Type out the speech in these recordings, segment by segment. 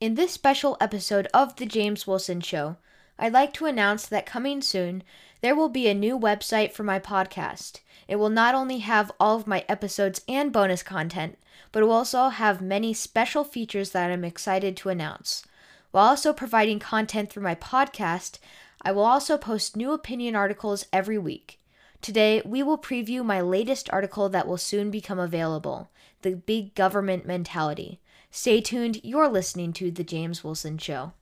In this special episode of The James Wilson Show, I'd like to announce that coming soon, there will be a new website for my podcast. It will not only have all of my episodes and bonus content, but it will also have many special features that I'm excited to announce. While also providing content through my podcast, I will also post new opinion articles every week. Today, we will preview my latest article that will soon become available The Big Government Mentality. Stay tuned, you're listening to The James Wilson Show.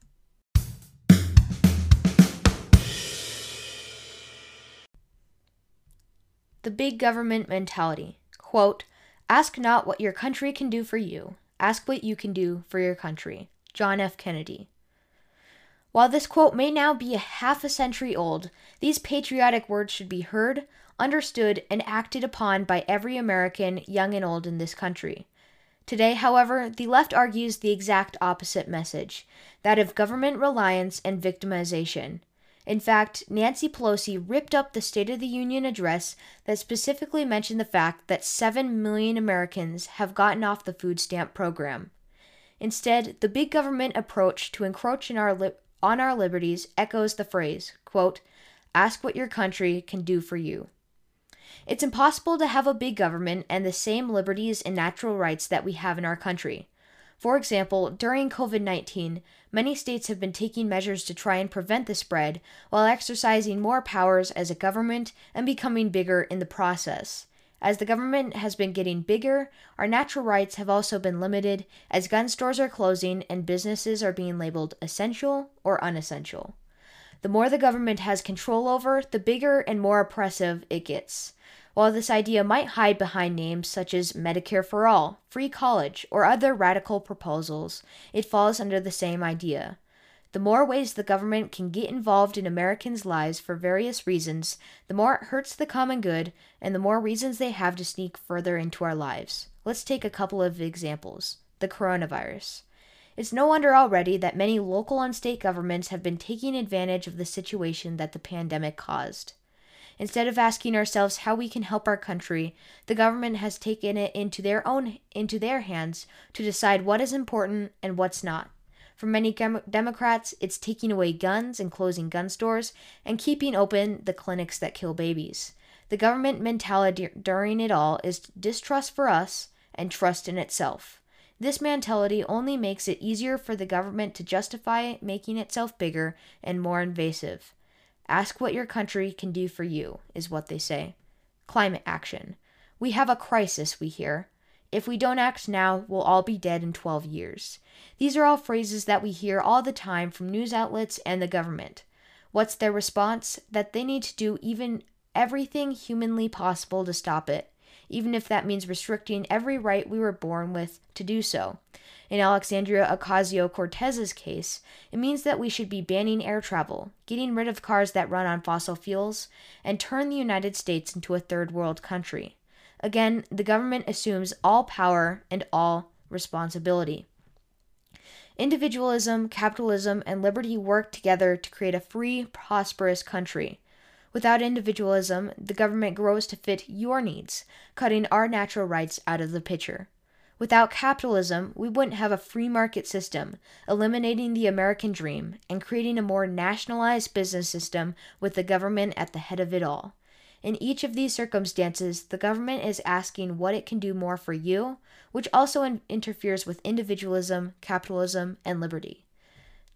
The Big Government Mentality. Quote, Ask not what your country can do for you, ask what you can do for your country. John F. Kennedy. While this quote may now be a half a century old, these patriotic words should be heard, understood, and acted upon by every American, young and old, in this country. Today, however, the left argues the exact opposite message that of government reliance and victimization. In fact, Nancy Pelosi ripped up the State of the Union address that specifically mentioned the fact that 7 million Americans have gotten off the food stamp program. Instead, the big government approach to encroach in our li- on our liberties echoes the phrase, quote, ask what your country can do for you. It's impossible to have a big government and the same liberties and natural rights that we have in our country. For example, during COVID 19, many states have been taking measures to try and prevent the spread while exercising more powers as a government and becoming bigger in the process. As the government has been getting bigger, our natural rights have also been limited as gun stores are closing and businesses are being labeled essential or unessential. The more the government has control over, the bigger and more oppressive it gets. While this idea might hide behind names such as Medicare for All, free college, or other radical proposals, it falls under the same idea. The more ways the government can get involved in Americans' lives for various reasons, the more it hurts the common good, and the more reasons they have to sneak further into our lives. Let's take a couple of examples. The coronavirus. It's no wonder already that many local and state governments have been taking advantage of the situation that the pandemic caused. Instead of asking ourselves how we can help our country, the government has taken it into their own into their hands to decide what is important and what's not. For many Democrats, it's taking away guns and closing gun stores and keeping open the clinics that kill babies. The government mentality during it all is distrust for us and trust in itself. This mentality only makes it easier for the government to justify making itself bigger and more invasive. Ask what your country can do for you, is what they say. Climate action. We have a crisis, we hear. If we don't act now, we'll all be dead in 12 years. These are all phrases that we hear all the time from news outlets and the government. What's their response? That they need to do even everything humanly possible to stop it, even if that means restricting every right we were born with to do so. In Alexandria Ocasio Cortez's case, it means that we should be banning air travel, getting rid of cars that run on fossil fuels, and turn the United States into a third world country. Again, the government assumes all power and all responsibility. Individualism, capitalism, and liberty work together to create a free, prosperous country. Without individualism, the government grows to fit your needs, cutting our natural rights out of the picture. Without capitalism, we wouldn't have a free market system, eliminating the American dream and creating a more nationalized business system with the government at the head of it all. In each of these circumstances, the government is asking what it can do more for you, which also in- interferes with individualism, capitalism, and liberty.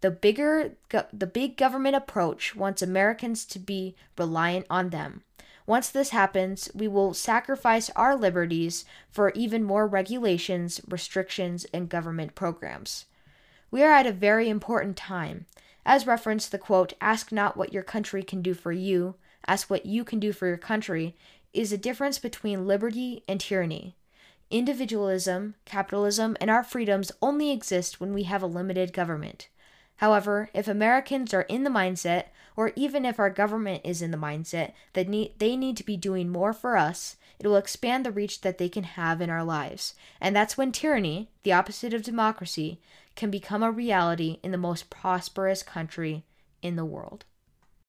The bigger go- the big government approach wants Americans to be reliant on them. Once this happens, we will sacrifice our liberties for even more regulations, restrictions, and government programs. We are at a very important time. As referenced, the quote, Ask not what your country can do for you, ask what you can do for your country, is a difference between liberty and tyranny. Individualism, capitalism, and our freedoms only exist when we have a limited government. However, if Americans are in the mindset, or even if our government is in the mindset that they need to be doing more for us, it will expand the reach that they can have in our lives. And that's when tyranny, the opposite of democracy, can become a reality in the most prosperous country in the world.